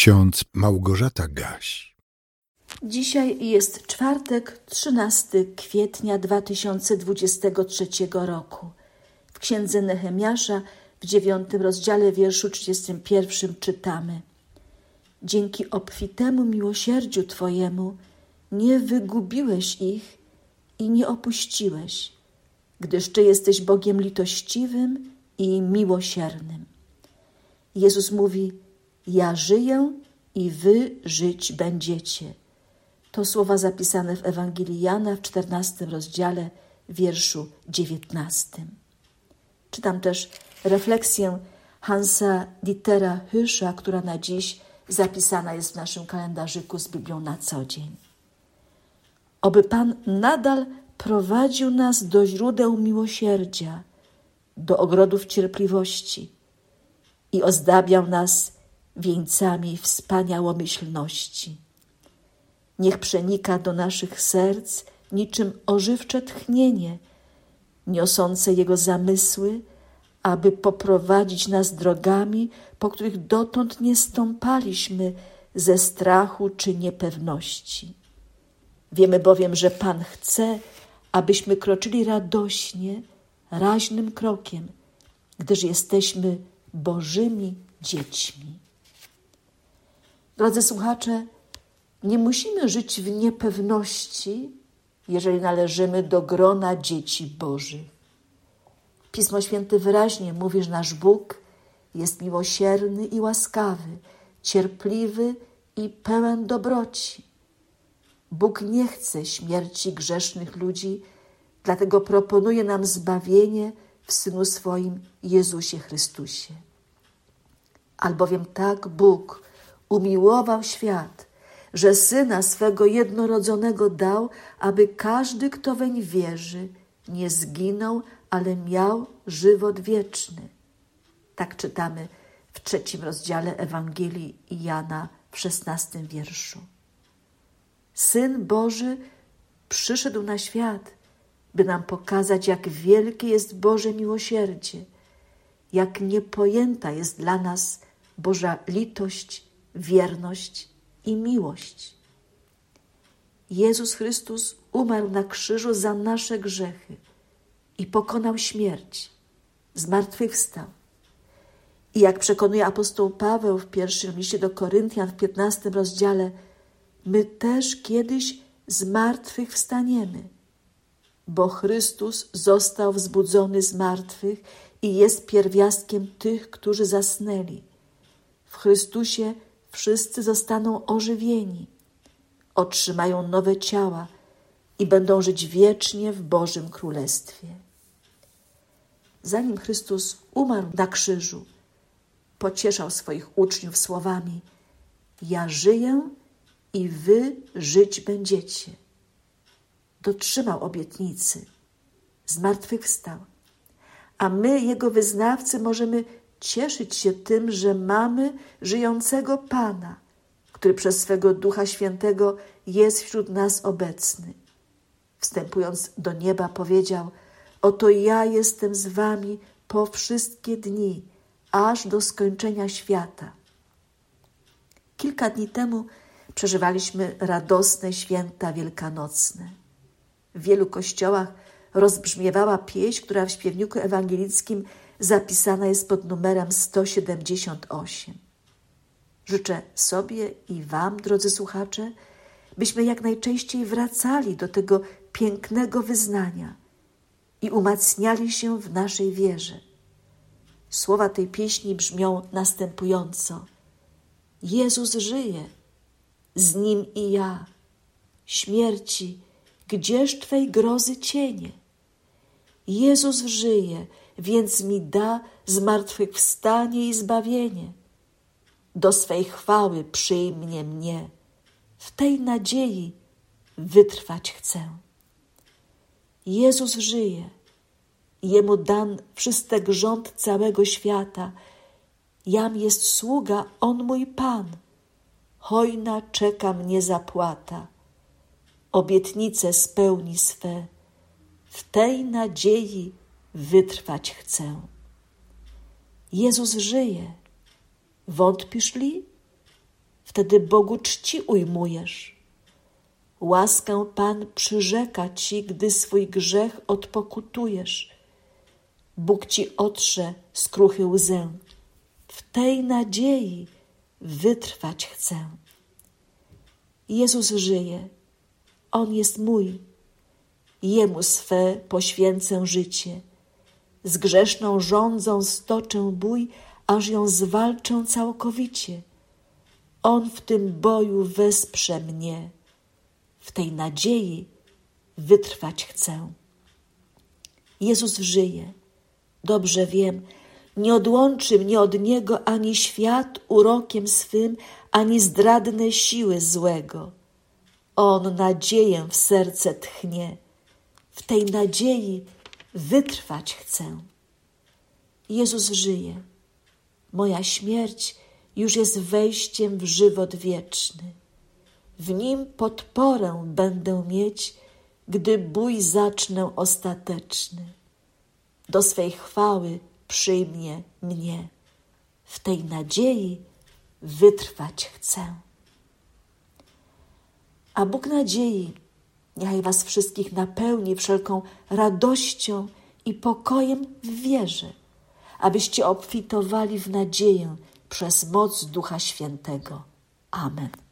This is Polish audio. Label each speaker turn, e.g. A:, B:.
A: ksiądz Małgorzata Gaś.
B: Dzisiaj jest czwartek, 13 kwietnia 2023 roku. W księdze Nehemiasza w dziewiątym rozdziale wierszu 31 czytamy: Dzięki obfitemu miłosierdziu Twojemu nie wygubiłeś ich i nie opuściłeś, gdyż Ty jesteś Bogiem litościwym i miłosiernym. Jezus mówi: Ja żyję i wy żyć będziecie. To słowa zapisane w Ewangelii Jana w czternastym rozdziale, wierszu dziewiętnastym. Czytam też refleksję Hansa Dietera Hysza, która na dziś zapisana jest w naszym kalendarzyku z Biblią na co dzień. Oby Pan nadal prowadził nas do źródeł miłosierdzia, do ogrodów cierpliwości i ozdabiał nas wieńcami wspaniałomyślności. Niech przenika do naszych serc niczym ożywcze tchnienie, niosące Jego zamysły, aby poprowadzić nas drogami, po których dotąd nie stąpaliśmy ze strachu czy niepewności. Wiemy bowiem, że Pan chce, abyśmy kroczyli radośnie, raźnym krokiem, gdyż jesteśmy Bożymi dziećmi. Drodzy słuchacze, nie musimy żyć w niepewności, jeżeli należymy do grona dzieci Bożych. Pismo Święte wyraźnie mówi, że nasz Bóg jest miłosierny i łaskawy, cierpliwy i pełen dobroci. Bóg nie chce śmierci grzesznych ludzi, dlatego proponuje nam zbawienie w Synu swoim Jezusie Chrystusie. Albowiem tak Bóg umiłował świat, że Syna swego jednorodzonego dał, aby każdy, kto weń wierzy, nie zginął, ale miał żywot wieczny. Tak czytamy w trzecim rozdziale Ewangelii Jana w szesnastym wierszu. Syn Boży przyszedł na świat, by nam pokazać, jak wielkie jest Boże miłosierdzie, jak niepojęta jest dla nas Boża litość, wierność i miłość. Jezus Chrystus umarł na krzyżu za nasze grzechy i pokonał śmierć, zmartwychwstał. I jak przekonuje apostoł Paweł w pierwszym liście do Koryntian w piętnastym rozdziale, my też kiedyś zmartwychwstaniemy, bo Chrystus został wzbudzony z martwych i jest pierwiastkiem tych, którzy zasnęli. W Chrystusie wszyscy zostaną ożywieni, otrzymają nowe ciała i będą żyć wiecznie w Bożym Królestwie. Zanim Chrystus umarł na krzyżu, pocieszał swoich uczniów słowami: Ja żyję i wy żyć będziecie. Dotrzymał obietnicy, zmartwychwstał, a my, Jego wyznawcy, możemy cieszyć się tym, że mamy żyjącego Pana, który przez swego Ducha Świętego jest wśród nas obecny. Wstępując do nieba, powiedział: Oto ja jestem z wami po wszystkie dni, aż do skończenia świata. Kilka dni temu przeżywaliśmy radosne święta wielkanocne. W wielu kościołach rozbrzmiewała pieśń, która w śpiewniku ewangelickim zapisana jest pod numerem 178. Życzę sobie i Wam, drodzy słuchacze, byśmy jak najczęściej wracali do tego pięknego wyznania i umacniali się w naszej wierze. Słowa tej pieśni brzmią następująco: Jezus żyje, z nim i ja. Śmierci, gdzież Twej grozy cienie? Jezus żyje, więc mi da zmartwychwstanie i zbawienie. Do swej chwały przyjmie mnie, w tej nadziei wytrwać chcę. Jezus żyje, Jemu dan wszystek rząd całego świata. Jam jest sługa, On mój Pan. Hojna czeka mnie zapłata. Obietnice spełni swe. W tej nadziei wytrwać chcę. Jezus żyje. Wątpisz li? wtedy Bogu czci ujmujesz. Łaskę Pan przyrzeka ci, gdy swój grzech odpokutujesz. Bóg ci otrze skruchy łzę. W tej nadziei wytrwać chcę. Jezus żyje, On jest mój. Jemu swe poświęcę życie. Z grzeszną rządzą stoczę bój, aż ją zwalczę całkowicie. On w tym boju wesprze mnie. W tej nadziei wytrwać chcę. Jezus żyje. Dobrze wiem, nie odłączy mnie od Niego ani świat urokiem swym, ani zdradne siły złego. On nadzieję w serce tchnie. W tej nadziei wytrwać chcę. Jezus żyje. Moja śmierć już jest wejściem w żywot wieczny. W nim podporę będę mieć, gdy bój zacznę ostateczny. Do swej chwały przyjmie mnie. W tej nadziei wytrwać chcę. A Bóg nadziei niechaj Was wszystkich napełni wszelką radością i pokojem w wierze, abyście obfitowali w nadzieję przez moc Ducha Świętego. Amen.